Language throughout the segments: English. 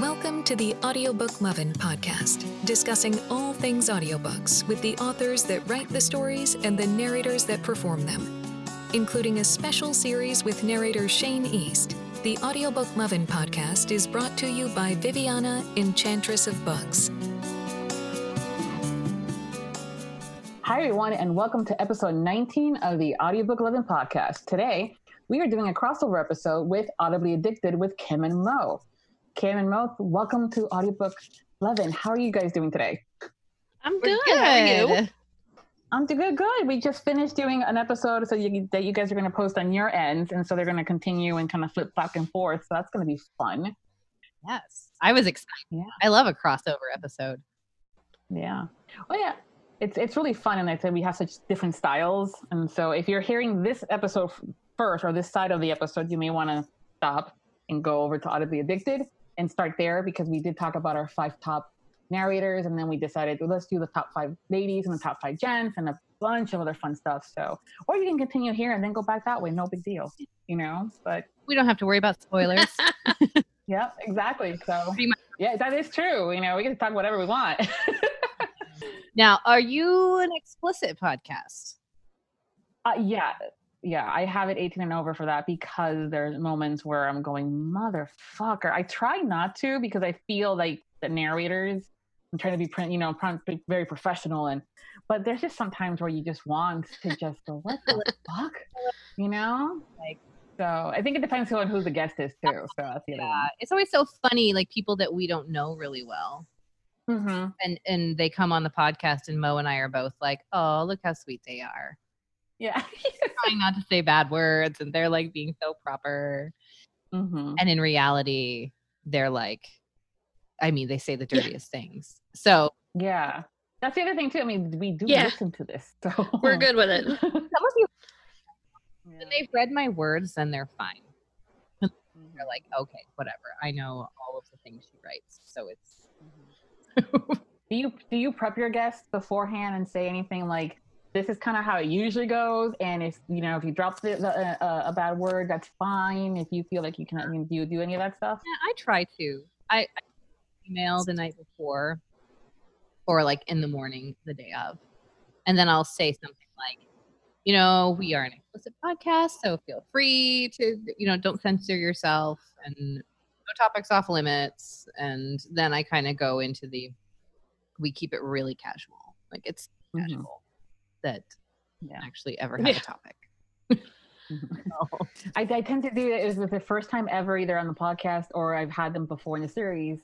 Welcome to the Audiobook Lovin' podcast, discussing all things audiobooks with the authors that write the stories and the narrators that perform them. Including a special series with narrator Shane East, the Audiobook Lovin' podcast is brought to you by Viviana, Enchantress of Books. Hi, everyone, and welcome to episode 19 of the Audiobook Lovin' podcast. Today, we are doing a crossover episode with Audibly Addicted with Kim and Mo. Kim and Mo, welcome to Audiobook Lovin'. How are you guys doing today? I'm good. How are you? I'm doing good. Good. We just finished doing an episode so you, that you guys are going to post on your ends, and so they're going to continue and kind of flip back and forth. So that's going to be fun. Yes, I was excited. Yeah. I love a crossover episode. Yeah. Oh yeah. It's it's really fun, and I said we have such different styles, and so if you're hearing this episode first or this side of the episode, you may want to stop and go over to Audibly Addicted and start there because we did talk about our five top narrators and then we decided well, let's do the top five ladies and the top five gents and a bunch of other fun stuff. So or you can continue here and then go back that way. No big deal you know but we don't have to worry about spoilers. Yeah exactly. So yeah that is true. You know we can talk whatever we want. Now are you an explicit podcast? Uh, yeah yeah, I have it 18 and over for that because there's moments where I'm going, motherfucker. I try not to because I feel like the narrators, I'm trying to be, print, you know, very professional. And, but there's just sometimes where you just want to just go, what the fuck? You know? Like, so I think it depends on who the guest is too. So that's the yeah, it's always so funny, like people that we don't know really well. Mm-hmm. And and they come on the podcast, and Mo and I are both like, "Oh, look how sweet they are." Yeah. trying not to say bad words and they're like being so proper. Mm-hmm. And in reality, they're like, I mean, they say the dirtiest yeah. things. So, yeah. That's the other thing, too. I mean, we do yeah. listen to this. So. We're good with it. Some of you, yeah. they've read my words, then they're fine. They're mm-hmm. like, okay, whatever. I know all of the things she writes. So it's. Mm-hmm. do you do you prep your guests beforehand and say anything like this is kind of how it usually goes. And if you know if you drop the, the, uh, a bad word, that's fine. If you feel like you cannot, I mean, do you do any of that stuff? Yeah, I try to. I, I email the night before, or like in the morning, the day of, and then I'll say something like, you know, we are an explicit podcast, so feel free to, you know, don't censor yourself and no topics off limits. And then I kind of go into the, we keep it really casual. Like it's mm-hmm. That yeah. actually ever have yeah. a topic. I, I, tend to do it. It was the first time ever, either on the podcast or I've had them before in the series,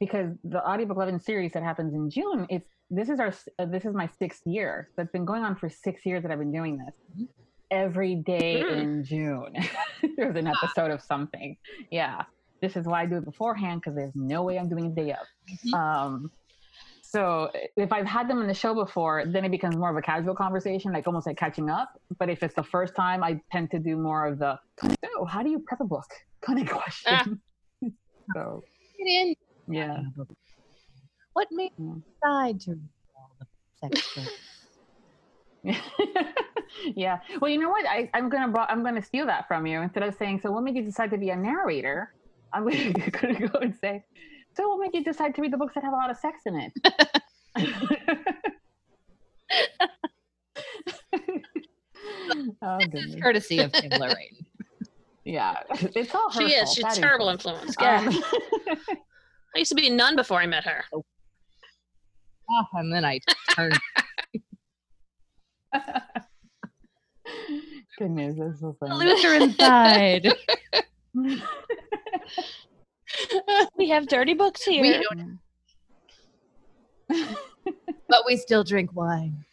because the audiobook Lovin' series that happens in June. It's this is our uh, this is my sixth year. So it's been going on for six years that I've been doing this. Mm-hmm. Every day mm. in June, there's an episode of something. Yeah, this is why I do it beforehand because there's no way I'm doing a day of. Mm-hmm. Um, so if I've had them in the show before, then it becomes more of a casual conversation, like almost like catching up. But if it's the first time, I tend to do more of the, oh, how do you prep a book kind of question. Ah. so, in. Yeah. What made you decide to read all the sex yeah. Well, you know what? I, am gonna I'm gonna steal that from you. Instead of saying, "So what made you decide to be a narrator?" I'm gonna, gonna go and say, so what made you decide to read the books that have a lot of sex in it? oh, goodness. courtesy of Kim Lorraine. Yeah, it's all She is. She's a terrible influence. Yeah. Um, I used to be a nun before I met her. Oh, and then I turned. Goodness, that's so funny. Lutheran side we have dirty books here. but we still drink wine.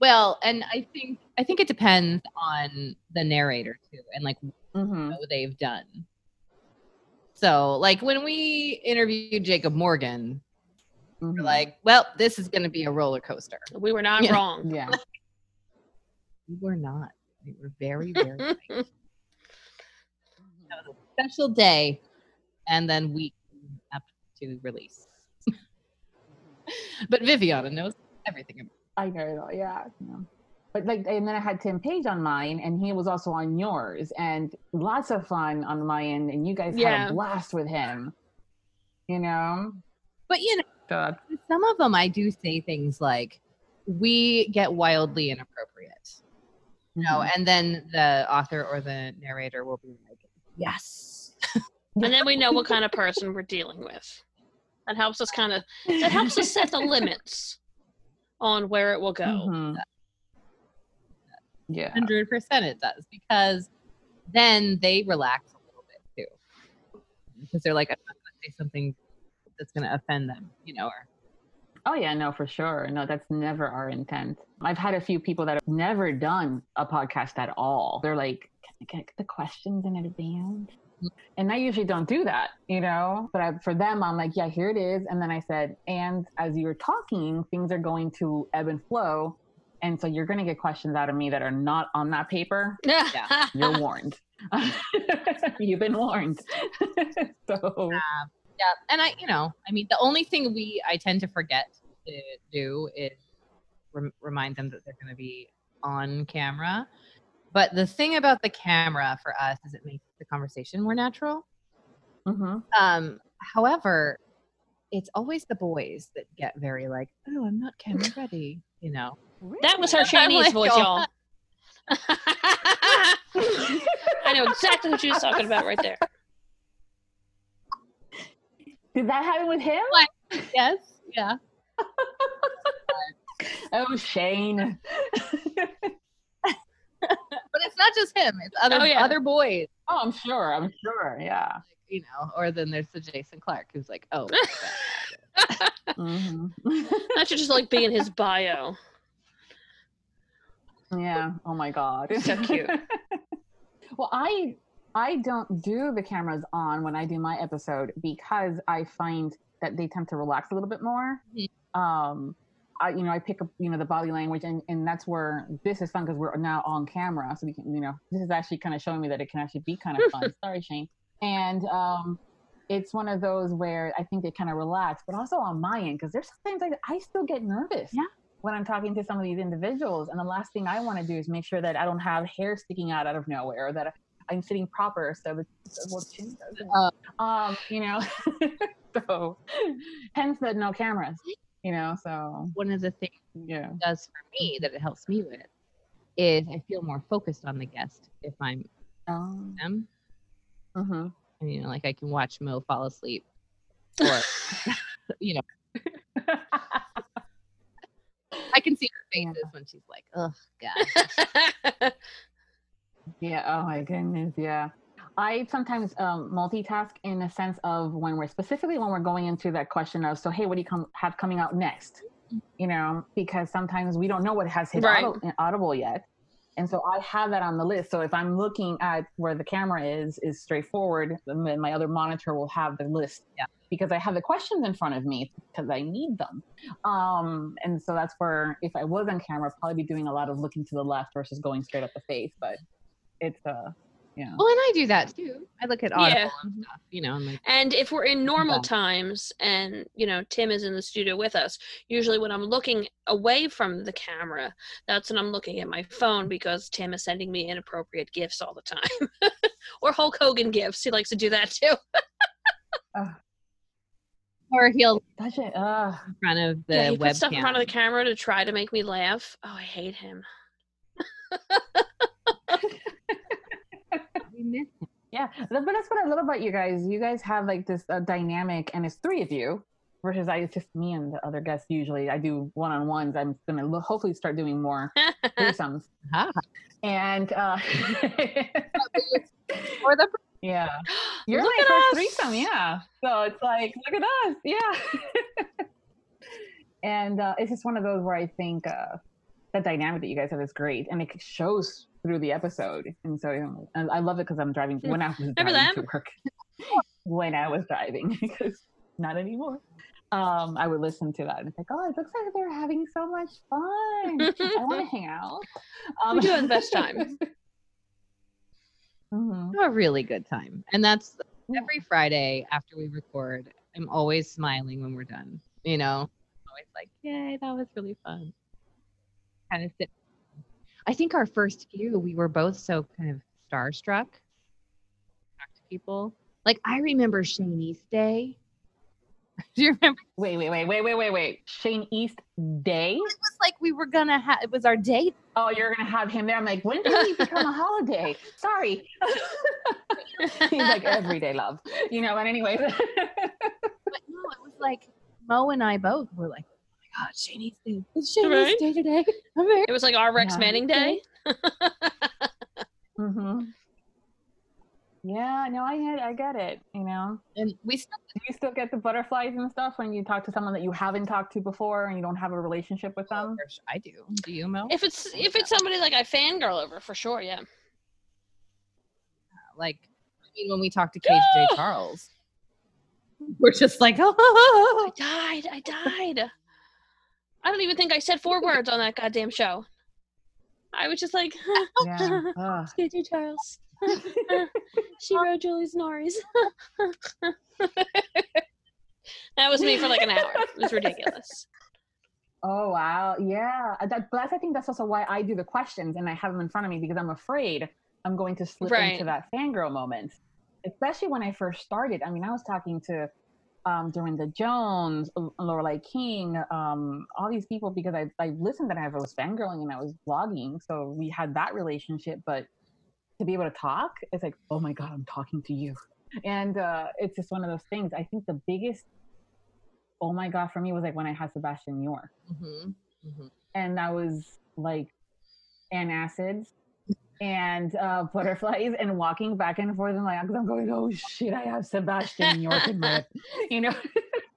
Well, and I think I think it depends on the narrator too, and like mm-hmm. what they've done. So, like when we interviewed Jacob Morgan, mm-hmm. we're like, "Well, this is going to be a roller coaster." We were not wrong. Yeah, we were not. We were very, very. right. That was a special day and then we up to release. but Viviana knows everything about. I know, yeah. But like, and then I had Tim Page on mine, and he was also on yours, and lots of fun on my end, and you guys yeah. had a blast with him. you know. But you know, with some of them I do say things like, "We get wildly inappropriate," you know, Mhm. and then the author or the narrator will be like, "Yes." And then we know what kind of person we're dealing with. That helps us kind of that helps us set the limits on where it will go. Mhm. Yeah. Hundred percent, it does because then they relax a little bit too, because they're like, "I'm not going to say something that's going to offend them," you know, or Oh yeah, no, for sure. No, that's never our intent. I've had a few people that have never done a podcast at all. They're like, "Can I get the questions in advance?" And I usually don't do that, you know. But I, for them, I'm like, "Yeah, here it is." And then I said, "And as you're talking, things are going to ebb and flow, and so you're going to get questions out of me that are not on that paper. Yeah. You're warned. You've been warned." so um, yeah. And I, you know, I mean, the only thing we I tend to forget to do is rem- remind them that they're going to be on camera. But the thing about the camera for us is it makes the conversation more natural. mhm. Um, however, it's always the boys that get very like, oh, I'm not camera ready, you know. That was her I'm Chinese like, voice, y'all. I know exactly what she was talking about right there. did that happen with him? yes, yeah. Oh, Shane. But it's not just him; it's other Oh, yeah. other boys, Oh, I'm sure. I'm sure. Yeah. you know. Or then there's the Jason Clark who's like, oh, hmm That should just like be in his bio. yeah. Oh my God. So cute. well, I I don't do the cameras on when I do my episode because I find that they tend to relax a little bit more. Mhm. Um, I you know I pick up you know the body language and and that's where this is fun because we're now on camera, so we can you know this is actually kind of showing me that it can actually be kind of fun. Sorry, Shane. And um, it's one of those where I think they kind of relax, but also on my end because there's sometimes like I still get nervous. Yeah. When I'm talking to some of these individuals, and the last thing I want to do is make sure that I don't have hair sticking out out of nowhere, or that I'm sitting proper, so the well, chin doesn't. Uh. um, you know, so hence the no cameras. You know, so one of the things yeah. it does for me that it helps me with is I feel more focused on the guest if I'm Um, them. mhm. And, you know, like I can watch Mo fall asleep, or you know, I can see her faces when she's like, "Oh God." Yeah. Oh my goodness. Yeah. I sometimes um, multitask in a sense of when we're specifically when we're going into that question of so hey what do you come have coming out next? You know because sometimes we don't know what has hit Right. audible, audible yet. And so I have that on the list. So if I'm looking at where the camera is is straightforward then my other monitor will have the list. Yeah. because I have the questions in front of me because I need them. Um and so that's where if I was on camera I'd probably be doing a lot of looking to the left versus going straight up the face. But it's uh yeah Well, and I do that too. I look at Audible Yeah. and stuff, you know, I'm like, And if we're in normal Yeah. times and, you know, Tim is in the studio with us, usually when I'm looking away from the camera, that's when I'm looking at my phone because Tim is sending me inappropriate gifts all the time. or Hulk Hogan gifts. He likes to do that too. or he'll Touch it. Uh, in front of the yeah, he puts stuff in front of the camera to try to make me laugh. Oh, I hate him. Yeah, but that's what I love about you guys. You guys have like this uh, dynamic, and it's three of you versus I. It's just me and the other guests. Usually, I do one on ones. I'm gonna lo- hopefully start doing more threesomes. Ah. And uh, Or the yeah, you're Look my first us. threesome. Yeah, so it's like look at us. Yeah, and uh, it's just one of those where I think uh, the dynamic that you guys have is great, and it shows through the episode. And so you know, and I love it because I'm driving when I was Remember driving them? to work. when I was driving, because not anymore. Um, I would listen to that and it's like, oh, it looks like they're having so much fun. I want to hang out. Um, We do have the best time. mhm. a really good time. And that's every Friday after we record. I'm always smiling when we're done. You know, always like, yay, that was really fun. Kind of sit. I think our first few, we were both so kind of starstruck. Talk to people. Like I remember Shanice Day Do you remember? Wait, wait, wait, wait, wait, wait, wait. Shane East Day? It was like we were gonna have. It was our date. Oh, you're gonna have him there. I'm like, when did he become a holiday? Sorry. He's like everyday love, you know. But anyways, But no, it was like Mo and I both were like, "Oh my god, Shane East Day. It's Shane Right? Day today." Very It was like our Rex Yeah. Manning day. hmm yeah, no, I get, I get it. You know, and we still you still get the butterflies and stuff when you talk to someone that you haven't talked to before and you don't have a relationship with them? I do. Do you, Mo? If it's if it's somebody like I fangirl over for sure, yeah. like I mean, when we talk to Cage J. Charles, we're just like, oh, I died. I died. I don't even think I said four words on that goddamn show. I was just like, Yeah. Ugh. KJ Charles. she wrote Julie Norris. that was me for like an hour. It was ridiculous. Oh wow, yeah. Uh, That, that's, I think that's also why I do the questions and I have them in front of me because I'm afraid I'm going to slip Right. into that fangirl moment, especially when I first started. I mean, I was talking to um, Darynda Jones, Lorelei King, um, all these people because I, I listened and I was fangirling and I was blogging, so we had that relationship. But to be able to talk, it's like, oh my god, I'm talking to you, and uh, it's just one of those things. I think the biggest, oh my god, for me was like when I had Sebastian York hmm hmm and that was like antacids and uh, butterflies and walking back and forth in my because I'm going, oh shit, I have Sebastian York in my, you know,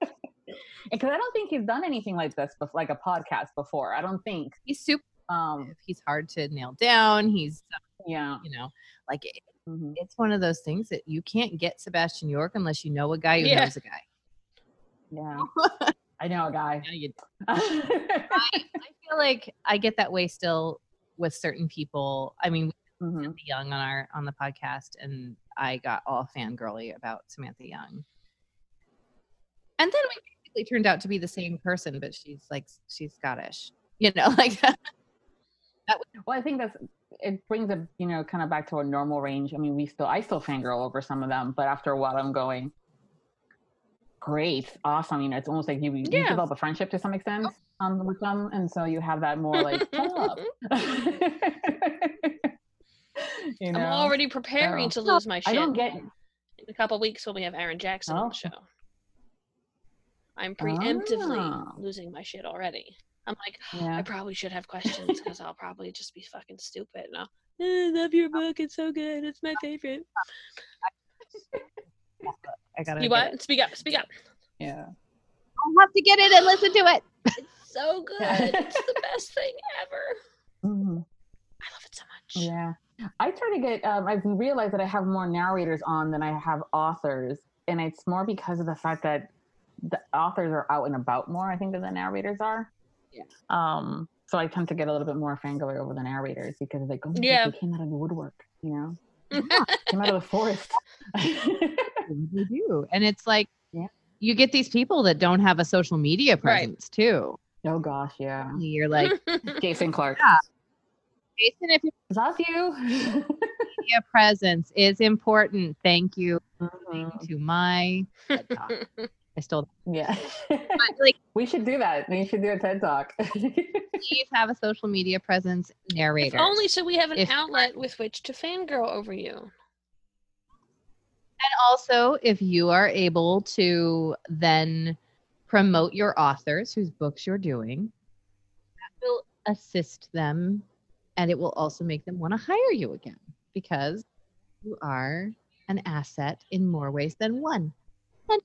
because I don't think he's done anything like this, before, like a podcast before. I don't think. He's super. Um, He's hard to nail down. He's, yeah, you know, like it- mhm. it's one of those things that you can't get Sebastian York unless you know a guy who Yeah. knows a guy. yeah. I know a guy. I, I feel like I get that way still with certain people. I mean, Mhm. Samantha Young on our on the podcast, and I got all fangirly about Samantha Young. And then we basically turned out to be the same person, but she's like she's Scottish, you know, like Well, I think that's it brings it, you know, kind of back to a normal range. I mean, we still, I still fangirl over some of them, but after a while, I'm going, great, awesome. You know, it's almost like you, you Yeah. develop a friendship to some extent um, with them, and so you have that more like, shut up. you know, I'm already preparing so- to lose my I shit. don't get. in a couple weeks when we have Aaron Jackson on Oh. the show. I'm preemptively Ah. losing my shit already. I'm like, I probably should have questions because I'll probably just be fucking stupid. And I'll, "Eh, love your book. It's so good. It's my favorite. I gotta. You what? Speak up. Speak up. Yeah. I'll have to get it and listen to it. It's so good. it's the best thing ever. Mhm. I love it so much. Yeah. I try to get, um, I've realized that I have more narrators on than I have authors. And it's more because of the fact that the authors are out and about more, I think, than the narrators are. Yeah. Um, so I tend to get a little bit more fangirly over the narrators because it's like, oh, my God, Yeah. they came out of the woodwork, you know? came out of the forest. They do, and it's like Yeah. You get these people that don't have a social media Right. presence too. oh, gosh, yeah. You're like, Jason Clark. Yeah. Jason, if your Is that you? media presence is important, thank you Mhm. to my. TED Talk. I stole. Yeah. But like, we should do that. We should do a TED Talk. please have a social media presence. If Narrator. only so we have an If- outlet with which to fangirl over you. And also, if you are able to then promote your authors whose books you're doing, that will assist them and it will also make them want to hire you again because you are an asset in more ways than one.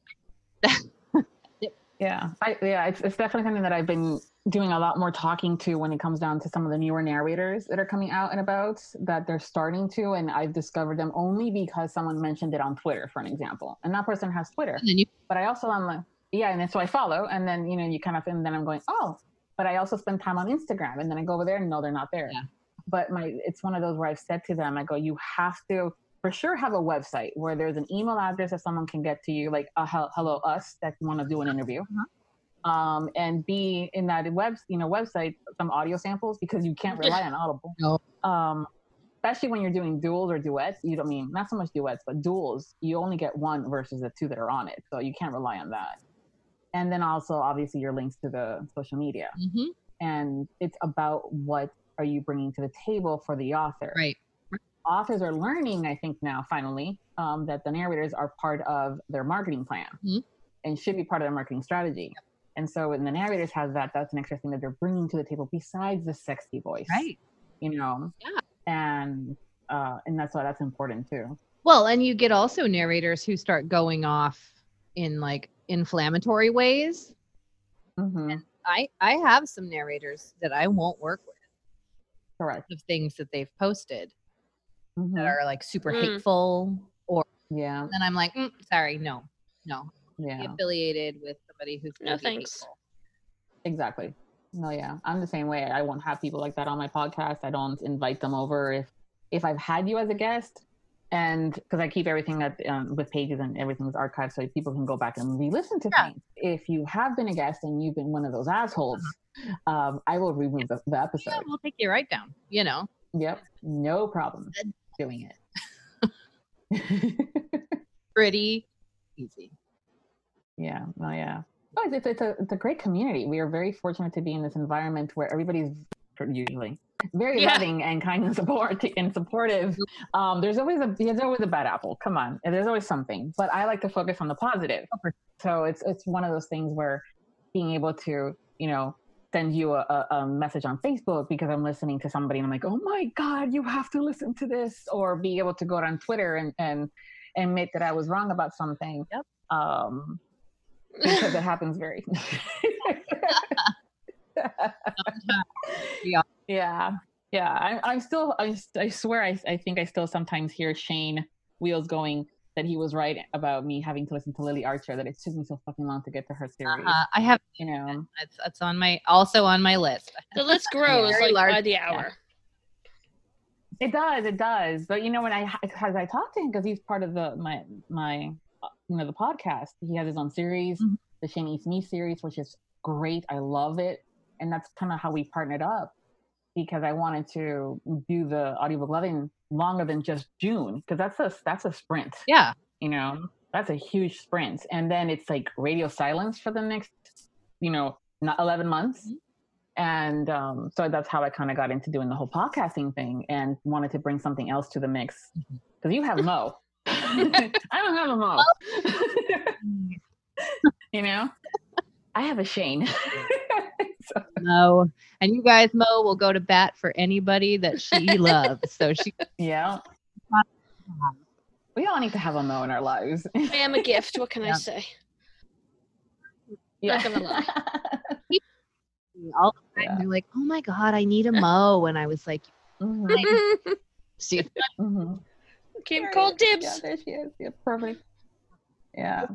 Yeah, I, yeah, it's, it's definitely something that I've been doing a lot more talking to when it comes down to some of the newer narrators that are coming out and about that they're starting to, and I've discovered them only because someone mentioned it on Twitter, for an example, and that person has Twitter, And then you but I also am like, yeah, and then so I follow, and then you know you kind of, and then I'm going, oh, but I also spend time on Instagram, and then I go over there and no, they're not there. Yeah. But my, it's one of those where I've said to them, I go, you have to for sure have a website where there's an email address that someone can get to you, like uh, a hello us that want to do an interview. Uh-huh. Um, and be in that web, you know, website some audio samples because you can't rely on Audible. No. Um, especially when you're doing duels or duets. You don't mean not so much duets, but duels. You only get one versus the two that are on it, so you can't rely on that. and then also obviously your links to the social media. hmm And it's about what are you bringing to the table for the author. Right. Authors are learning, I think now finally, um, that the narrators are part of their marketing plan Mhm. and should be part of their marketing strategy. And so when the narrators has that, that's an extra thing that they're bringing to the table besides the sexy voice. Right. You know. Yeah. And uh, and that's why that's important too. Well, and you get also narrators who start going off in like inflammatory ways. hmm I I have some narrators that I won't work with Correct. of things that they've posted Mhm. that are like super Mm. hateful, or Yeah. then I'm like, mm, sorry, no, no, be Yeah. affiliated with somebody who's No thanks. hateful. Exactly. No, yeah, I'm the same way. I won't have people like that on my podcast. I don't invite them over if if I've had you as a guest, and because I keep everything that um, with pages and everything's archived, so people can go back and re-listen to Yeah. things. If you have been a guest and you've been one of those assholes, um, I will remove the, the Yeah, episode. we'll take you right down. You know, Yep, no problem doing it. pretty easy. Yeah, oh yeah. Oh, it's, it's, a it's a great community. We are very fortunate to be in this environment where everybody's usually very Yeah. loving and kind and support and supportive. Um, there's always a there's always a bad apple. Come on, there's always something. But I like to focus on the positive. So it's it's one of those things where being able to you know send you a, a, a message on Facebook because I'm listening to somebody and I'm like, oh my god, you have to listen to this, or be able to go on Twitter and and admit that I was wrong about something. Yep. Um, because it happens very Yeah. yeah. Yeah. I, i'm still I, I swear I, I think i still sometimes hear shane wheels going that he was right about me having to listen to lily archer that it took me so fucking long to get to her series. Uh, I have you know? It's, it's on my also on my list. the list grows Very like large- by the hour. it does it does. But you know when i as i talked to him because he's part of the my my you know the podcast he has his own series Mhm. the shane East me series which is great i love it and that's kind of how we partnered up because i wanted to do the audiobook loving longer than just june because that's a that's a sprint Yeah. you know that's a huge sprint and then it's like radio silence for the next you know not 11 months Mhm. and um, so that's how i kind of got into doing the whole podcasting thing and wanted to bring something else to the mix Mhm. because you have mo i don't have a mo you know i have a shane so, Mo. And you guys, Mo will go to bat for anybody that she loves. So she yeah we all need to have a mo in our lives I am a gift. What can I say? yeah gonna lie. all the time Yeah. they're like, "Oh my god, I need a Mo," and I was like, "See, mhm. There called dibs. Yeah, there she is. Yeah, perfect. Yeah.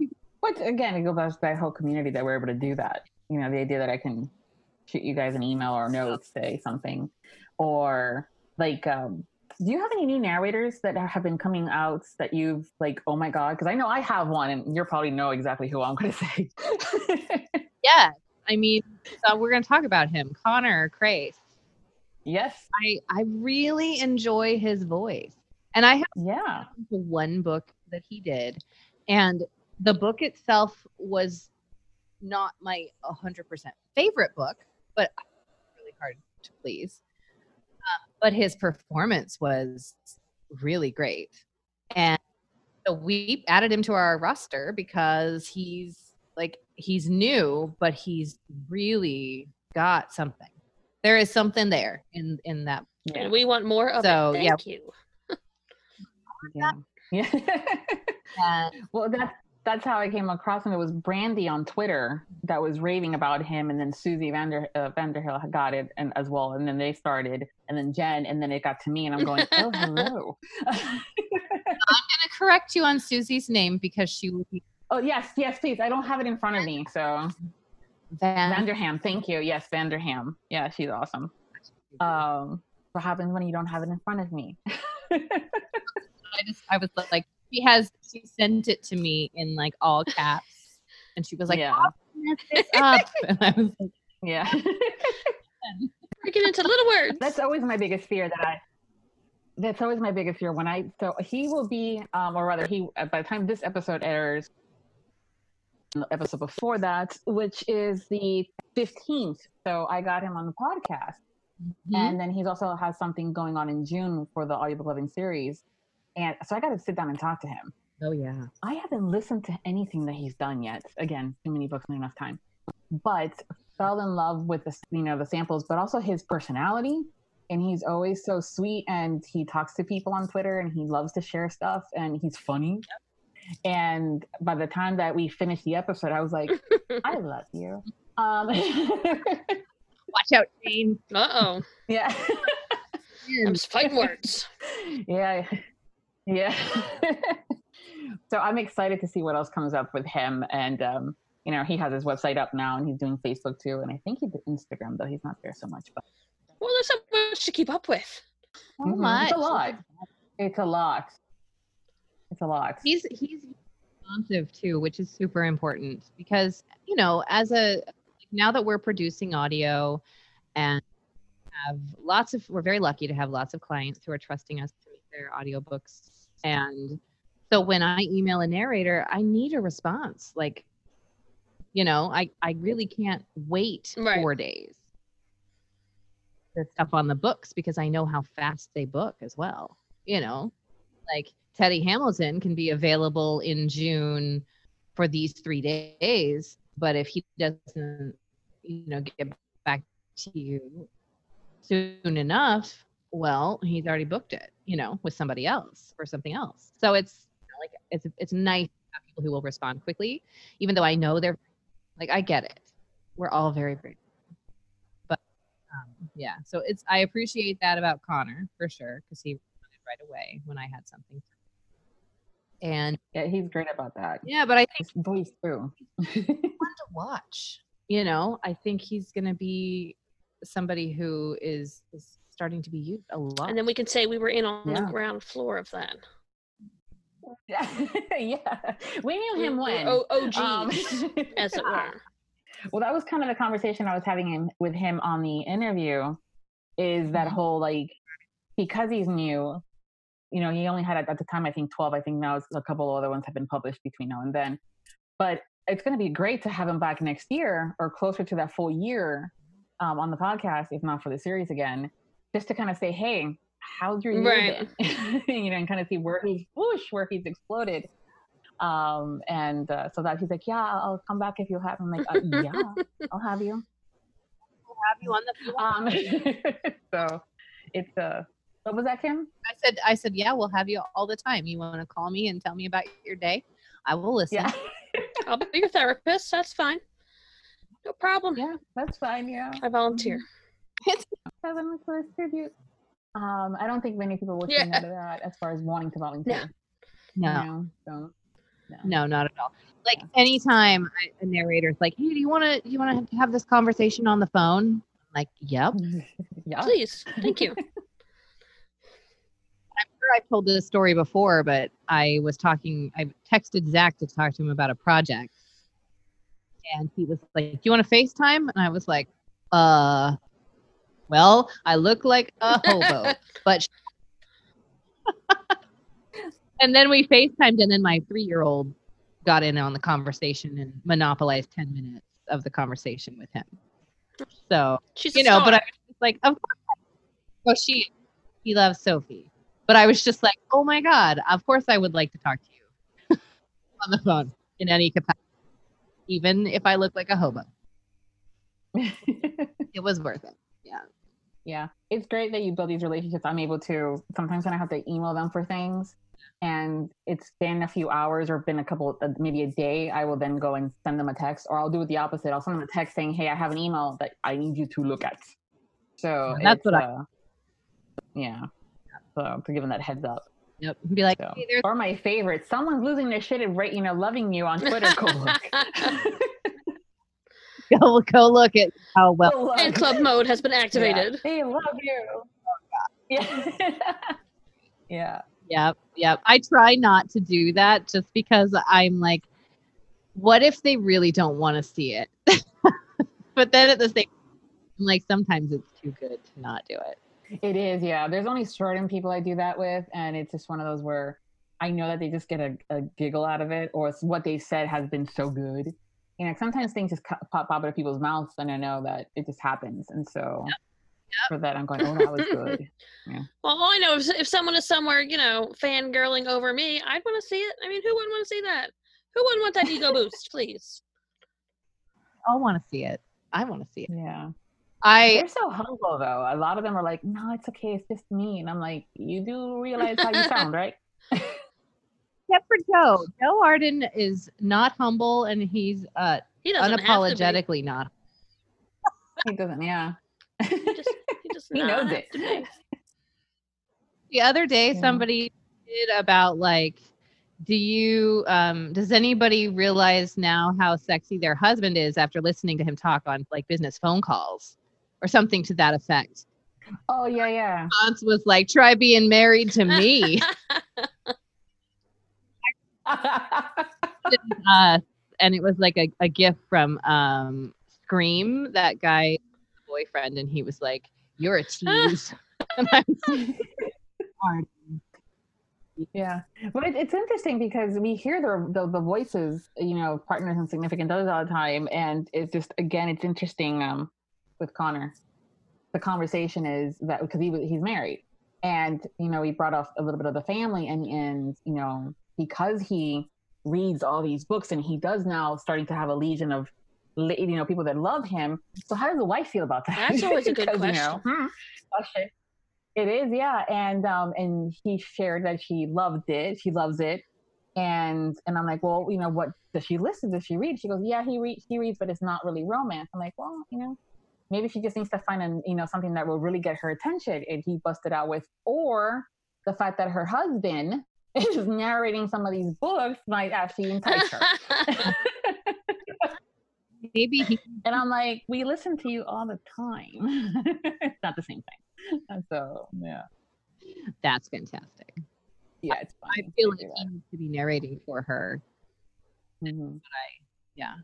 But again, it goes back to that whole community that we're able to do that. You know, the idea that I can shoot you guys an email or note, say something, or like, um, do you have any new narrators that have been coming out that you've like, oh my god? Because I know I have one, and you'll probably know exactly who I'm going to say. yeah." I mean, so we're gonna talk about him, Connor Crais. yes. I I really enjoy his voice, and I have Yeah. the one book that he did, and the book itself was not my 100% favorite book, but really hard to please. Uh, but his performance was really great, and so we added him to our roster because he's like he's new, but he's really got something. There is something there in in that. Yeah. And we want more of So, it. yeah. Thank you. Yeah. Well, that's that's how I came across him. It was Brandy on Twitter that was raving about him, and then Susie Vander uh, Vanderhill got it, and as well, and then they started, and then Jen, and then it got to me, and I'm going, oh hello. I'm gonna correct you on Susie's name because she oh yes, yes, please. I don't have it in front of me, so Van. Vanderham. Thank you. Yes, Vanderham. Yeah, she's awesome. Um, what happens when you don't have it in front of me? I just I was like she has she sent it to me in like all caps and she was like yeah, "I'll mess this up and I was like yeah. Breaking into little words. that's always my biggest fear that I that's always my biggest fear when I so he will be um or rather he uh, by the time this episode airs the episode before that, which is the 15th. So I got him on the podcast. Mhm. And then he's also has something going on in June for the audiobook loving series. And so I got to sit down and talk to him. oh yeah. I haven't listened to anything that he's done yet. Again, too many books, not enough time. But fell in love with the you know the samples, but also his personality. And he's always so sweet, and he talks to people on Twitter, and he loves to share stuff, and he's funny. And by the time that we finished the episode, I was like, I love you. Um, Watch out, Jane. Uh oh. yeah. I'm just fighting words. yeah yeah so i'm excited to see what else comes up with him and um you know he has his website up now and he's doing facebook too and i think he did instagram though he's not there so much but Well, there's so much to keep up with. So Mhm. much. it's a lot it's a lot it's a lot He's he's responsive too, which is super important because you know, as a now that we're producing audio and have lots of we're very lucky to have lots of clients who are trusting us to make their audiobooks and so when I email a narrator, I need a response. Like, you know, I, I really can't wait Right. four days. The stuff on the books because I know how fast they book as well. You know, like Teddy Hamilton can be available in June for these three days, but if he doesn't, you know, get back to you soon enough, well, he's already booked it, you know, with somebody else or something else. So it's like it's it's nice to have people who will respond quickly, even though I know they're like I get it. We're all very very, but um, yeah. So it's I appreciate that about Connor for sure because he responded right away when I had something. And yeah he's great about that yeah, but I think his voice too fun to watch. You know, I think he's going to be somebody who is is starting to be used a lot. And then we can say we were in on the ground floor of that. yeah yeah we knew him when O- OGs, Um, as it were. Well, that was kind of the conversation I was having in, with him on the interview. Is that Mhm. whole like because he's new, you know, he only had at, at the time I think twelve. I think now a couple other ones have been published between now and then. But it's going to be great to have him back next year or closer to that full year um, on the podcast, if not for the series again, just to kind of say, hey, how's your year Right. been? you know, and kind of see where he's whoosh, where he's exploded. Um, and uh, so that he's like, yeah, I'll come back if you have. I'm like, uh, yeah, I'll have you. have you on the Um, so it's uh, what was that, Kim? I said I said, "Yeah, we'll have you all the time. You want to call me and tell me about your day? I will listen." Yeah, I'll be your therapist. That's fine. No problem. yeah, that's fine. Yeah, I volunteer. seven weeks for this tribute. Um, I don't think many people would say Yeah. no to that as far as wanting to volunteer. No, You know, so no. no, not at all. Like anytime I, a narrator's like, "Hey, do you want to do you want to have this conversation on the phone?" I'm like, "Yep." yeah. Please. Thank you. I'm sure I've told this story before, but I was talking. I texted Zach to talk to him about a project, and he was like, "Do you want to FaceTime?" And I was like, "Uh, well, I look like a hobo, but." and then we FaceTimed, and then my three-year-old got in on the conversation and monopolized ten minutes of the conversation with him. So She's you know, but I was just like, of course. Oh, she, he loves Sophie. But I was just like, oh my God, of course I would like to talk to you on the phone in any capacity, even if I look like a hobo. It was worth it. Yeah. yeah it's great that you build these relationships i'm able to sometimes when i have to email them for things and it's been a few hours or been a couple uh, maybe a day i will then go and send them a text or i'll do it the opposite i'll send them a text saying hey i have an email that i need you to look at so Yeah, that's it's, what I- uh, yeah so to give them that heads up Yep. Be like, so. hey, or my favorite someone's losing their shit and right you know loving you on twitter go look go, go look at how well. Go look. Fan club mode has been activated. Yeah. They love you. Oh, yeah. yeah. Yep. Yep. I try not to do that just because I'm like, what if they really don't want to see it? but then at the same I'm like, sometimes it's too good to not do it. It is, yeah. There's only certain people I do that with, and it's just one of those where I know that they just get a, a giggle out of it, or it's what they said has been so good. You know, sometimes things just pop pop out of people's mouths, and I know that it just happens. And so Yep. for that, I'm going, oh, that was good. Yeah. Well, all I know is if someone is somewhere, you know, fangirling over me, I'd want to see it. I mean, who wouldn't want to see that? Who wouldn't want that ego boost, please? I want to see it. I want to see it. Yeah. I They're so humble, though. A lot of them are like, no, it's okay. It's just me. And I'm like, you do realize how you sound, right? Except for Joe. Joe Arden is not humble, and he's uh, He doesn't have to unapologetically not. he doesn't, yeah. He just, he does He knows it. The other day, Yeah. somebody did about like, do you um does anybody realize now how sexy their husband is after listening to him talk on like business phone calls or something to that effect? Oh, yeah, yeah. Hans was like, try being married to me. uh, and it was like a, a gift from um Scream, that guy boyfriend, and he was like, You're a tease. and I was like, "Hard." Yeah, but it, it's interesting because we hear the, the the voices, you know, partners and significant others all the time, and it's just again, it's interesting um, with Connor. The conversation is that because he he's married, and you know, he brought up a little bit of the family, and and you know, because he reads all these books, and he does now starting to have a legion of you know people that love him. So how does the wife feel about that? That's always a good 'Cause, you know, question. hmm, question. It is, yeah, and um, and he shared that she loved it. She loves it, and and I'm like, well, you know, what does she listen? Does she read? She goes, yeah, he reads, he reads, but it's not really romance. I'm like, well, you know, maybe she just needs to find an, you know, something that will really get her attention. And he busted out with, or the fact that her husband is narrating some of these books might actually entice her. Maybe he and I'm like, we listen to you all the time. it's not the same thing. And so yeah, that's fantastic. yeah, it's fine. I feel like he needs to be narrating for her. Mhm, Yeah.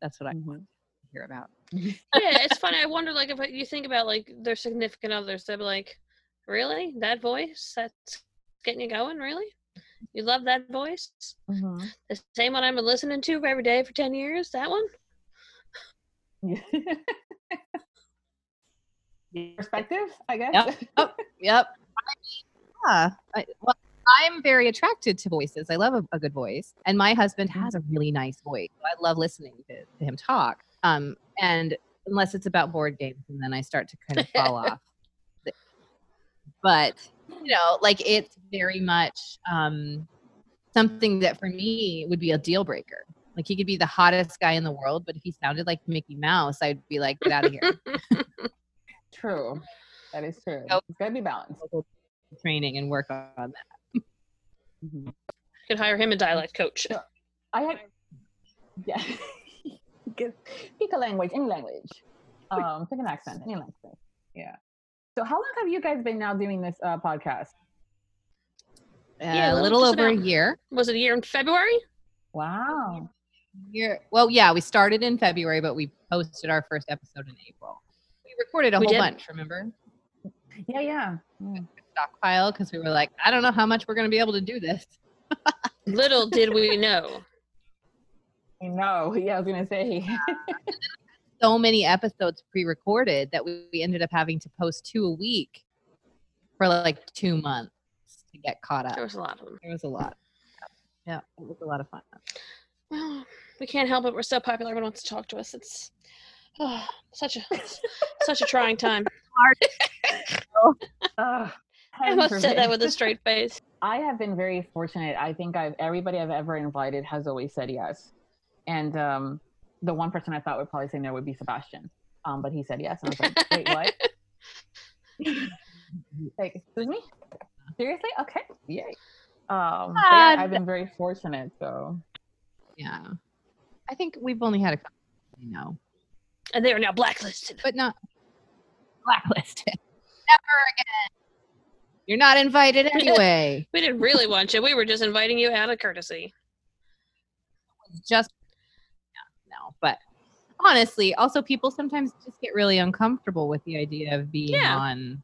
That's what I mhm. want to hear about. yeah, it's funny. I wonder, like, if you think about like their significant others, they'll be like, "Really, that voice? That's getting you going? Really? You love that voice? Mhm. The same one I've been listening to every day for ten years? That one? Perspective, I guess. Yep. Oh, yep. Yeah. I, well, I'm very attracted to voices. I love a, a good voice, and my husband has a really nice voice. I love listening to, to him talk. Um, and unless it's about board games, and then I start to kind of fall off. But you know, like it's very much um, something that for me would be a deal breaker. Like he could be the hottest guy in the world, but if he sounded like Mickey Mouse, I'd be like, get out of here. True. That is true. Nope. It's gotta be balanced. Training and work on that. Mhm. Could hire him a dialect coach. I had, yeah. Get- Pick a language, any language. Um, pick an accent, any language. Yeah. So, how long have you guys been now doing this uh, podcast? Yeah, a well, little just over a year. Was it a year in February? Wow. year. Well, yeah, we started in February, but we posted our first episode in April. We recorded a We whole did. bunch, remember? Yeah, yeah. yeah. Stockpile because we were like, I don't know how much we're going to be able to do this. Little did we know. I know. Yeah, I was gonna say. So many episodes pre-recorded that we, we ended up having to post two a week for like two months to get caught up. There was a lot of them. There was a lot. Yeah, it was a lot of fun. Well, we can't help it. We're so popular. Everyone wants to talk to us. It's oh, such a such a trying time. Ugh, I heaven must say that with a straight face. I have been very fortunate. I think I've everybody I've ever invited has always said yes, and um, the one person I thought would probably say no would be Sebastian, um, but he said yes, and I was like, wait, what? like, excuse me? Seriously? Okay, yay. Um, but yeah, I've been very fortunate. So Yeah. I think we've only had a couple, you know, And they are now blacklisted. but not blacklisted. Never again. You're not invited anyway. We didn't really want you. We were just inviting you out of courtesy. Just yeah, no. But honestly, also people sometimes just get really uncomfortable with the idea of being Yeah. on.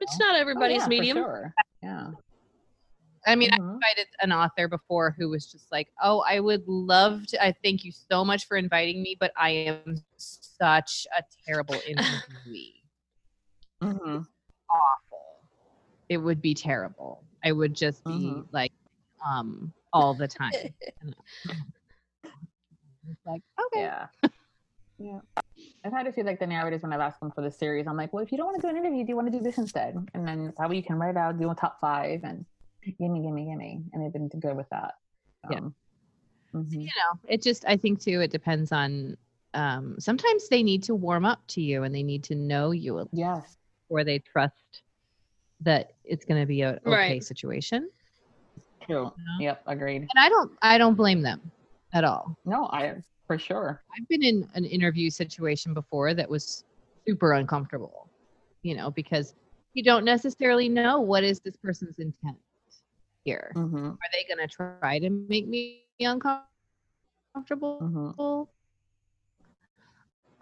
It's not Oh, everybody's yeah, for medium. sure. Yeah. I mean, I Mhm. invited an author before who was just like, "Oh, I would love to. I thank you so much for inviting me, but I am such a terrible interviewee. Mhm. Awful. It would be terrible. I would just be Mhm. like, um, all the time. Like, okay, Yeah. Yeah. I've had a few like the narrators when I've asked them for the series. I'm like, well, if you don't want to do an interview, do you want to do this instead? And then that way you can write it out, do a top five, and gimme, gimme, gimme. And they've been good with that. Yeah. Um, mhm. you know, it just I think too. It depends on. Um, sometimes they need to warm up to you, and they need to know you Yes. before they trust that it's going to be a okay Right. situation. True. Yep. Agreed. And I don't I don't blame them at all. No, I for sure. I've been in an interview situation before that was super uncomfortable. You know, because you don't necessarily know what is this person's intent here. hmm Are they going to try to make me uncomfortable? hmm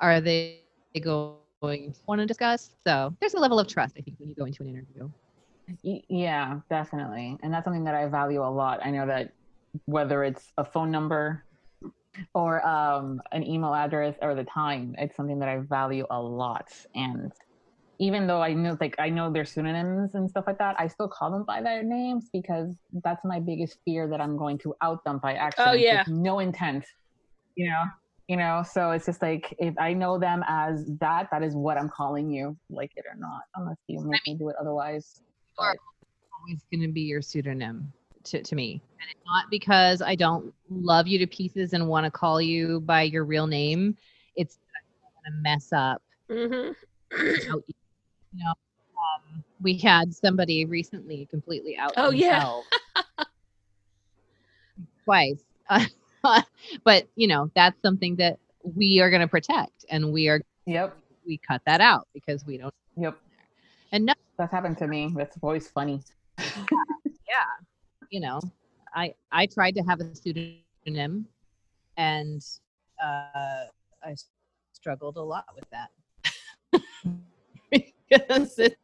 Are they going to want to discuss? So there's a level of trust, I think, when you go into an interview. Yeah, definitely. And that's something that I value a lot. I know that whether it's a phone number or um, an email address or the time, it's something that I value a lot. And even though I know, like, I know their pseudonyms and stuff like that, I still call them by their names because that's my biggest fear that I'm going to out them by accident yeah. with no intent. You know, you know. So it's just like if I know them as that, that is what I'm calling you, like it or not, unless you make me do it otherwise. Or- always going to be your pseudonym to, to me. And it's not because I don't love you to pieces and want to call you by your real name. It's that I don't want to mess up hmm you. You know, um, we had somebody recently completely out Oh, yeah. themselves twice. but, you know, that's something that we are going to protect and we are, Yep. we cut that out because we don't, Yep. and no, That's happened to me. That's always funny. yeah you know i i tried to have a pseudonym and uh i struggled a lot with that. Because it's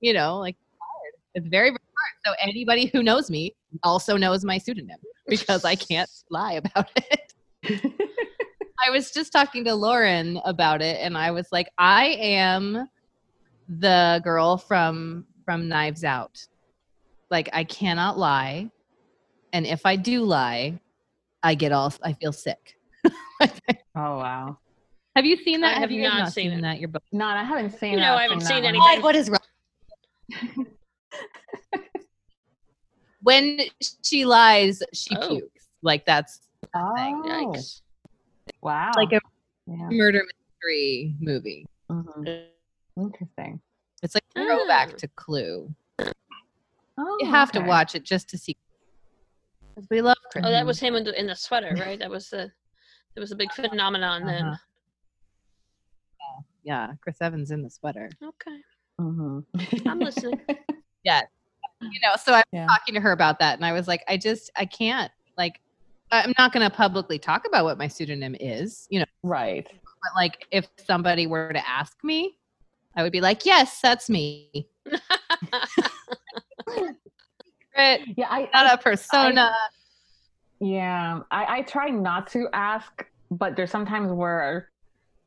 you know like hard. it's very very hard. So anybody who knows me also knows my pseudonym because i can't lie about it. I was just talking to lauren about it and i was like i am the girl from from knives out like I cannot lie. And if I do lie, I get all I feel sick. oh wow. have you seen that? I have you guys not seen it. that? You're both No, I haven't seen. You know, that- I haven't that seen one. anything. what is wrong? when she lies, she Oh. pukes. Like that's Oh, Yikes. wow. like a yeah. murder mystery movie. Mhm. Interesting. It's like a throwback Oh. to Clue. Oh, You have to watch it just to see. We love Chris. Oh, that was him in the, in the sweater, right? That was the that was a big phenomenon then. Uh-huh. Yeah, Chris Evans in the sweater. Okay, Mhm. I'm listening. Yeah. You know, so I was Yeah. talking to her about that, and I was like, I just, I can't. Like, I'm not going to publicly talk about what my pseudonym is. You know, Right. but like, if somebody were to ask me, I would be like, yes, that's me. Secret, Yeah, I, Not a persona. Yeah, I, I try not to ask, but there's sometimes where,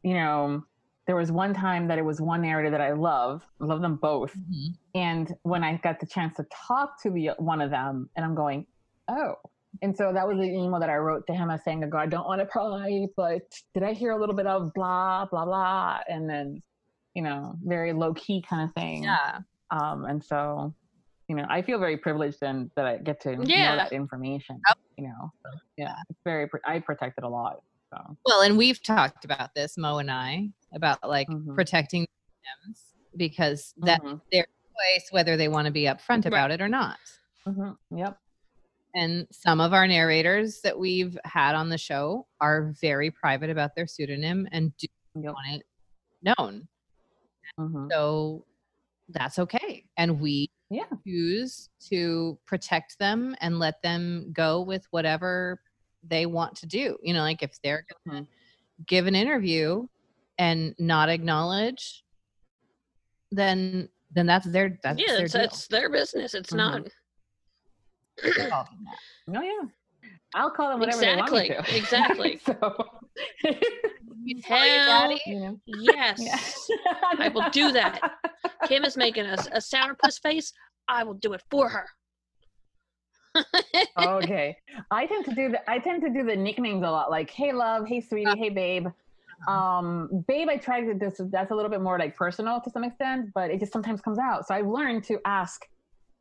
you know, there was one time that it was one narrator that I love, I love them both, Mhm. and when I got the chance to talk to the one of them, and I'm going, oh, and so that was the email that I wrote to him as saying, "I don't want to pry, but did I hear a little bit of blah blah blah?" And then, you know, very low key kind of thing. Yeah. Um, and so, you know, I feel very privileged and that I get to Yeah. know that information. You know, so, yeah, it's very. I protect it a lot. So Well, and we've talked about this, Mo and I, about like Mhm. protecting them because that Mhm, choice whether they want to be upfront Right. about it or not. mhm, Yep. And some of our narrators that we've had on the show are very private about their pseudonym and do Yep. want it known. mhm, So that's okay. And we Yeah. choose to protect them and let them go with whatever they want to do. You know, like if they're going to give an interview and not acknowledge, then then that's their that's yeah, their it's, deal. it's their business. It's Mhm. not. call them that. Oh yeah. I'll call them whatever they want me to. Exactly. so, You call your Hell daddy? you. Yes. Yeah. I will do that. Kim is making a, a sourpuss face. I will do it for her. okay. I tend to do the I tend to do the nicknames a lot, like hey love, hey sweetie, hey babe. Um, babe, I tried to this that's a little bit more like personal to some extent, but it just sometimes comes out. So I've learned to ask.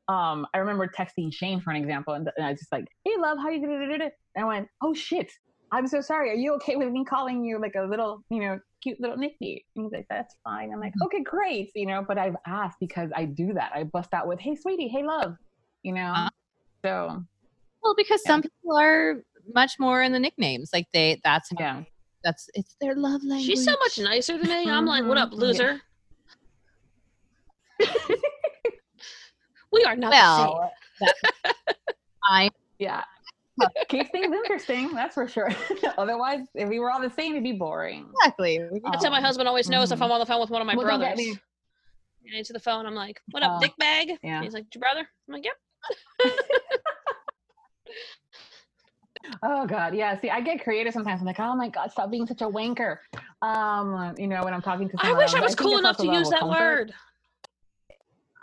Um, I remember texting Shane for an example, and, and I was just like, "Hey, love, how you doing?" And I went, "Oh shit, I'm so sorry. Are you okay with me calling you like a little, you know, cute little nickname?" And he's like, "That's fine." I'm like, "Okay, great," you know. But I've asked because I do that. I bust out with, "Hey, sweetie, hey, love," you know. Uh-huh. So Well, because Yeah. some people are much more in the nicknames. Like they, that's yeah. that's it's their love language. She's so much nicer than me. I'm like, what up, Mhm. loser? we are not the same. Well, that- I Yeah. Keep things interesting, that's for sure. Otherwise, if we were all the same, it'd be boring. exactly. That's how my Um, husband always knows if mhm. I'm on the phone with one of my Well, brothers. I answer the phone. I'm like, "What up, Uh, dick bag?" yeah. He's like, "Your brother?" I'm like, "Yep." Oh god, yeah. See, I get creative sometimes. I'm like, oh my god, stop being such a wanker. Um, you know, when I'm talking to I wish I was cool enough to use that comfort. word.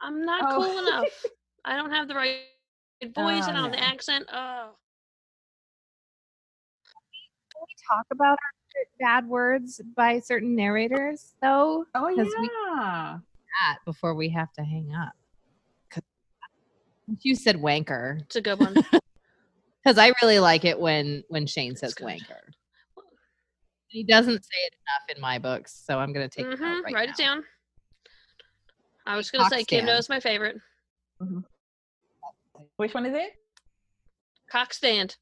I'm not Oh. cool enough. I don't have the right voice. I Oh, don't have the accent. Oh, talk about bad words by certain narrators though? Oh 'Cause we- yeah. That before we have to hang up. You said wanker it's a good one. because I really like it when when Shane says wanker. He doesn't say it enough in my books, so I'm gonna take it hmm out right Write now. it down. I was gonna say Kim Cockstand. knows my favorite Which one is it? cock stand.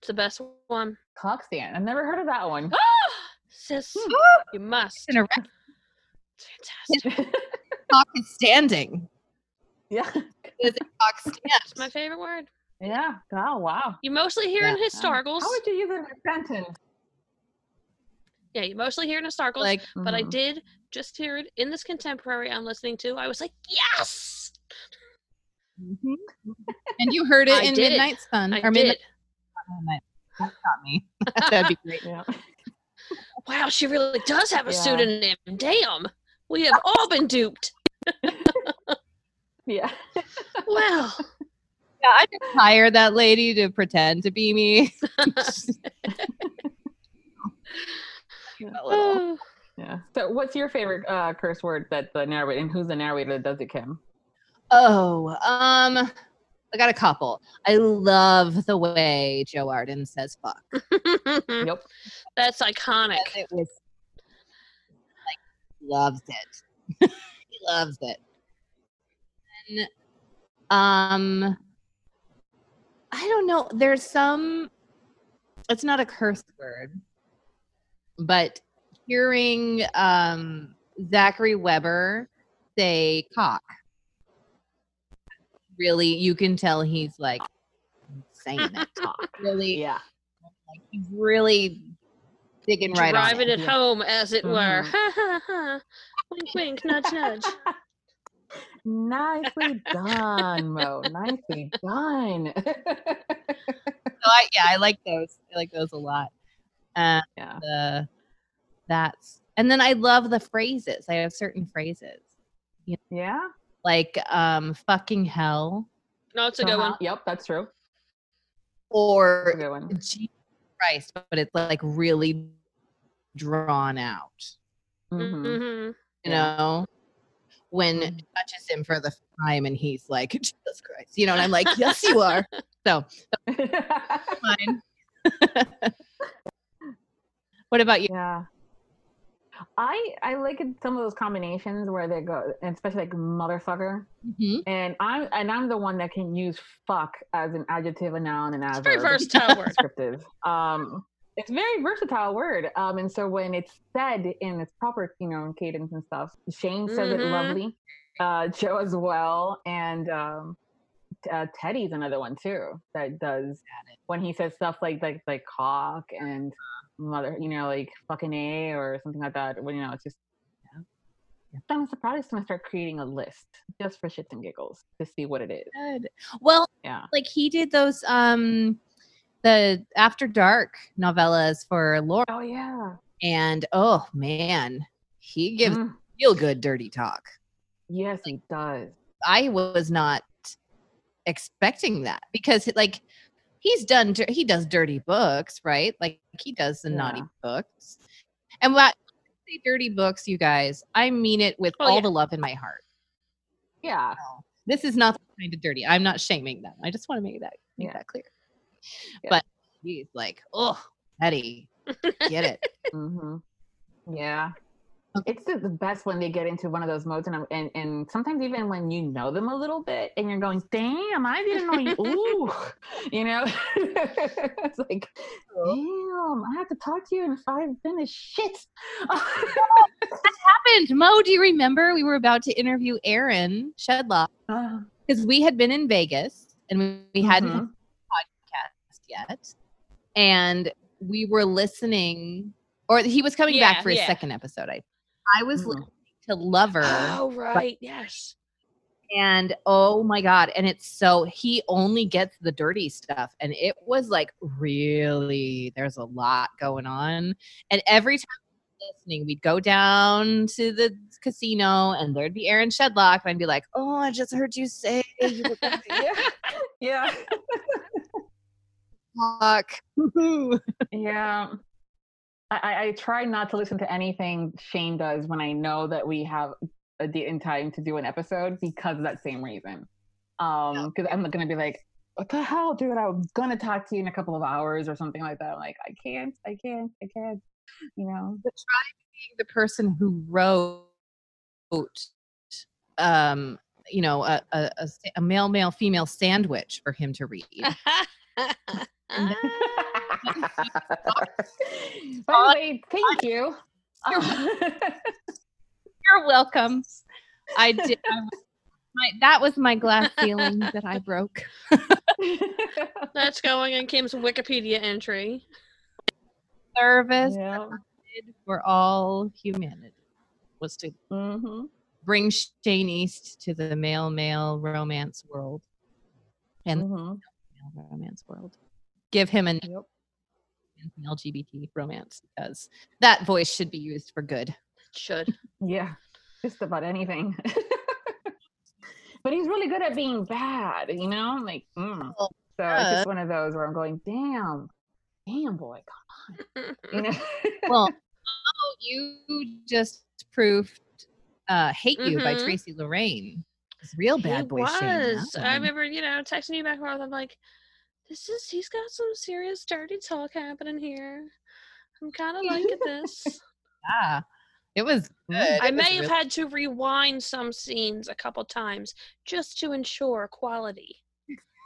It's the best one. Cock stand. I've never heard of that one. Sis, you must. An erect fantastic. cock is standing. yeah. Is cock It's stand? my favorite word. Yeah. Oh wow. You mostly hear in Yeah. historicals. How would you use it in a sentence? Yeah, you mostly hear in historicals. Like but I Mhm. did just hear it in this contemporary I'm listening to. I was like, yes, mhm. and you heard it I in did. Midnight Sun I or did. Midnight. Not me. That'd be great. Yeah. Wow, she really does have a Yeah. pseudonym. Damn, we have all been duped. Yeah. Well, Yeah, I just hired that lady to pretend to be me. A. Yeah. So what's your favorite uh curse word that the narrator and who's the narrator that does it, Kim? Oh, um, I got a couple. I love the way Joe Arden says "fuck." Yep. that's iconic. It was like loves it. he loves it. And, um, I don't know. There's some. It's not a curse word, but hearing um Zachary Webber say "cock." Really, you can tell he's like saying that talk. Really, Yeah. like he's really digging right on Driving it. it Yeah. home, as it were. Mhm. Ha ha ha. Wink, wink, nudge, nudge. Nicely done, Mo. Nicely done. So I, yeah, I like those. I like those a lot. Uh, yeah. the that's and then I love the phrases. I have certain phrases Yeah. Like um "fucking hell" No, it's a good Uh-huh. one. Yep, that's true. Or good "Jesus Christ," but it's like really drawn out. Mhm. hmm You Yeah. know, when it Mhm. touches him for the time and he's like, "Jesus Christ," you know, and I'm like, "Yes, you are." So fine. what about you? yeah. I I like some of those combinations where they go, especially like motherfucker. Mhm. And I'm and I'm the one that can use fuck as an adjective, a noun, and It's a very versatile word. descriptive. Um, it's a very versatile word. Um, and so when it's said in its proper, you know, cadence and stuff, Shane says it Mhm. lovely. Uh, Joe as well, and um, uh, Teddy's another one too that does when he says stuff like like like cock and mother, you know, like fucking a or something like that. When you know, it's just yeah. I'm probably just gonna start creating a list just for shits and giggles to see what it is. Good. Well, Yeah. like he did those um the after dark novellas for Laura Oh yeah. and oh man, he gives Mm. real good dirty talk. Yes, he does. I was not expecting that because like he's done he does dirty books, right? Like he does the naughty books. And what I say dirty books, you guys, I mean it with Oh, all yeah. the love in my heart. Yeah. This is not the kind of dirty. I'm not shaming them. I just want to make that make Yeah. that clear. Yeah. But he's like, oh, Eddie, get it. hmm Yeah. It's the, the best when they get into one of those modes, and, and and sometimes even when you know them a little bit, and you're going, "Damn, I didn't know you." Ooh, you know, it's like, "Damn, I have to talk to you in five minutes." Shit. That happened. Mo, do you remember we were about to interview Aaron Shedlock Uh, because we had been in Vegas and we, we hadn't had mhm. podcast yet. And we were listening, or he was coming Yeah, back for his yeah. second episode. I, I was Mhm. listening to Lover. oh right, yes. And oh my God. And it's so he only gets the dirty stuff. And it was like really, there's a lot going on. And every time we were listening, we'd go down to the casino and there'd be Aaron Shedlock. And I'd be like, oh, I just heard you say you were going to yeah, yeah, talk. yeah. I, I, try not to listen to anything Shane does when I know that we have a date and time to do an episode because of that same reason. Um, because I'm gonna be like, "What the hell, dude? I'm gonna talk to you in a couple of hours or something like that." I'm like, I can't, I can't, I can't. You know? but try being the person who wrote um you know a, a, a, a male male female sandwich for him to read By the way, thank you. you're welcome i did I, was- my, that was my glass ceiling that i broke That's going in Kim's Wikipedia entry. service yeah. did for all humanity was to hmm bring shane east to the male male romance world and hmm male romance world give him an Yep. Lgbt romance because that voice should be used for good Should. Yeah, just about anything. but he's really good at being bad, you know? Like, mm. Well, so it's just one of those where I'm going, damn, damn, boy, come on. You know? well oh, you just proved uh hate you by Mhm. tracy lorraine it's real bad he boy Shane was. I remember, you know, texting you back and forth. I'm like, this is he's got some serious dirty talk happening here. I'm kind of liking this. yeah it was good I It may have really- had to rewind some scenes a couple times just to ensure quality.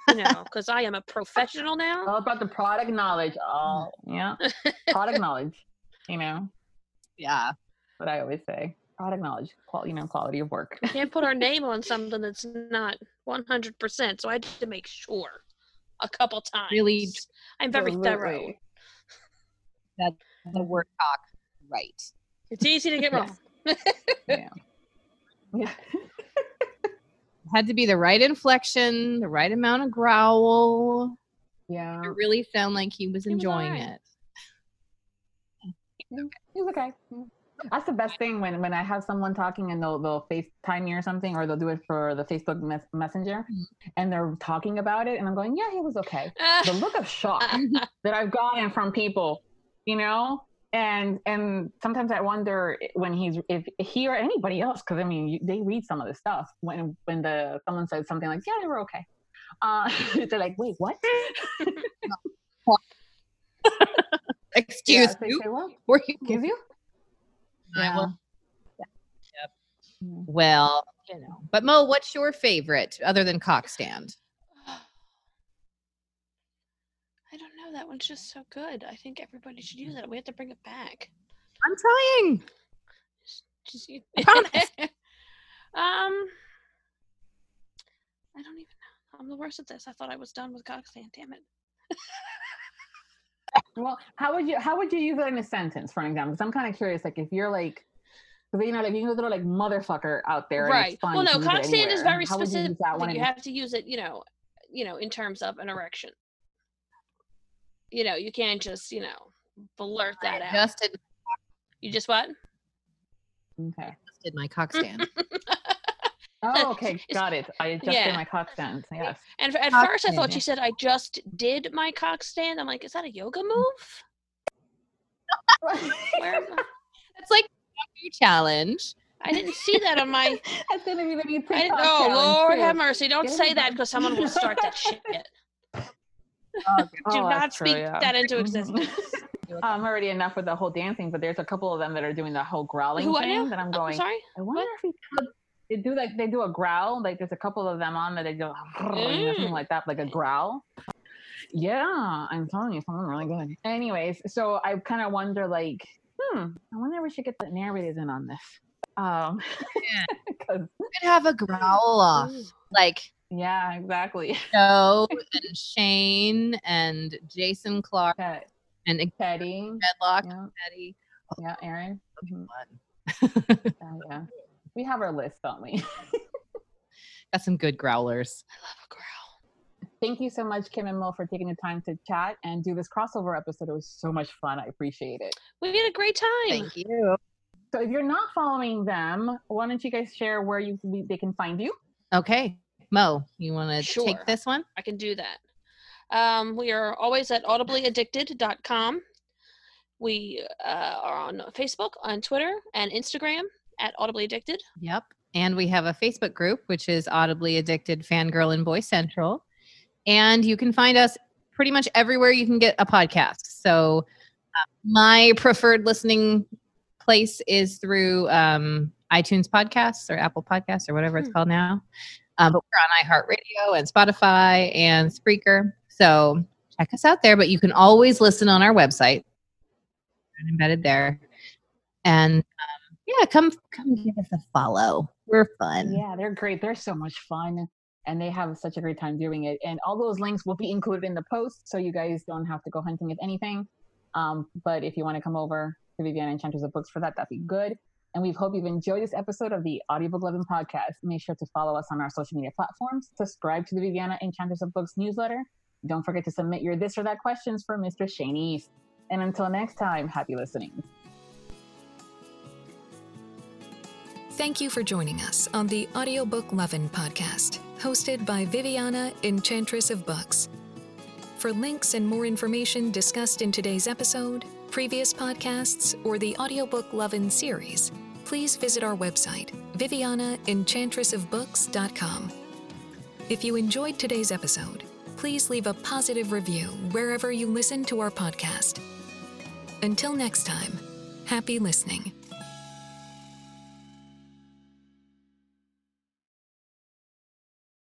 You know, because I am a professional now. All about the product knowledge. Oh, yeah. Product knowledge, you know? yeah What I always say. Product knowledge, quality, you know, quality of work. Can't put our name on something that's not 100%. So I had to make sure a couple times. Really I'm very thorough. Absolutely. the word talk right It's easy to get Yes. wrong. Yeah. Yeah. had to be the right inflection the right amount of growl Yeah. it really sound like he was He was enjoying alright. it He's okay. That's the best thing when when I have someone talking and they'll they'll FaceTime me or something, or they'll do it for the Facebook mes- Messenger, Mhm. and they're talking about it, and I'm going, yeah, he was okay. The look of shock that I've gotten from people, you know, and and sometimes I wonder when he's if he or anybody else, because I mean you, they read some of the stuff when when the someone says something like, yeah, they were okay. Uh, they're like, wait, what? excuse Yeah, you say, well, were you excuse you. I will- Yeah. well you know but mo what's your favorite other than cock stand I don't know. That one's just so good. I think everybody should use it. We have to bring it back. i'm trying Just you- promise. um, I don't even know. I'm the worst at this. I thought I was done with cockstand. Damn it. Well, how would you how would you use it in a sentence, for an example? Because I'm kind of curious. Like, if you're like, Because you know, like you can throw like motherfucker out there, right it's well You no can cock stand is very How would you specific that one you in- have to use it you know you know in terms of an erection you know you can't just you know blurt that out Just did, you just what Okay. just did my cock stand. Oh, okay, got it. I adjusted yeah. my cock stand. Yes. and at Cock first i thought stand. she said i just did my cock stand i'm like is that a yoga move Where am I? It's like a challenge. I didn't see that on my. That's gonna be the new TikTok oh Lord too. have mercy! Don't Get say that because someone will start that shit. Oh, Do Oh, not that's true, speak yeah. that into existence. I'm already enough with the whole dancing, but there's a couple of them that are doing the whole growling Who thing that I'm Oh, going. sorry. I wonder if we could. They do like they do a growl. Like there's a couple of them on that they do you something Mm. like that, like a growl. Yeah, I'm telling you, something really good. Anyways, so I kind of wonder, like, hmm, I wonder if we should get the narrators in on this. Um, because We could have a growl off. Like yeah, exactly. Joe and Shane and Jason Clark Ted- and Teddy, Medlock yeah, Eddie. yeah, Aaron. Mhm. Fun. Yeah, yeah. We have our list, don't we? Got some good growlers. I love a growl. Thank you so much, Kim and Mo, for taking the time to chat and do this crossover episode. It was so much fun. I appreciate it. We had a great time. Thank you. So, if you're not following them, why don't you guys share where you they can find you? Okay. Mo, you want to Sure. take this one? I can do that. Um, we are always at audiblyaddicted.com. We uh, are on Facebook, on Twitter, and Instagram at audibly addicted. Yep. And we have a Facebook group, which is Audibly Addicted Fangirl and Boy Central. And you can find us pretty much everywhere you can get a podcast. So uh, my preferred listening place is through um, iTunes podcasts or Apple podcasts or whatever it's Hmm. called now. Um, but we're on iHeartRadio and Spotify and Spreaker. So check us out there. But you can always listen on our website. Embedded there. And um, yeah, come come give us a follow. We're fun. Yeah, they're great. They're so much fun. And they have such a great time doing it. And all those links will be included in the post. So you guys don't have to go hunting if anything. Um, but if you want to come over to Viviana Enchantress of Books for that, that'd be good. And we hope you've enjoyed this episode of the Audiobook Loving Podcast. Make sure to follow us on our social media platforms. Subscribe to the Viviana Enchantress of Books newsletter. Don't forget to submit your this or that questions for Mr. Shane East. And until next time, happy listening. Thank you for joining us on the Audiobook Lovin' podcast, hosted by Viviana, Enchantress of Books. For links and more information discussed in today's episode, previous podcasts, or the Audiobook Lovin' series, please visit our website, vivianaenchantressofbooks.com. If you enjoyed today's episode, please leave a positive review wherever you listen to our podcast. Until next time, happy listening.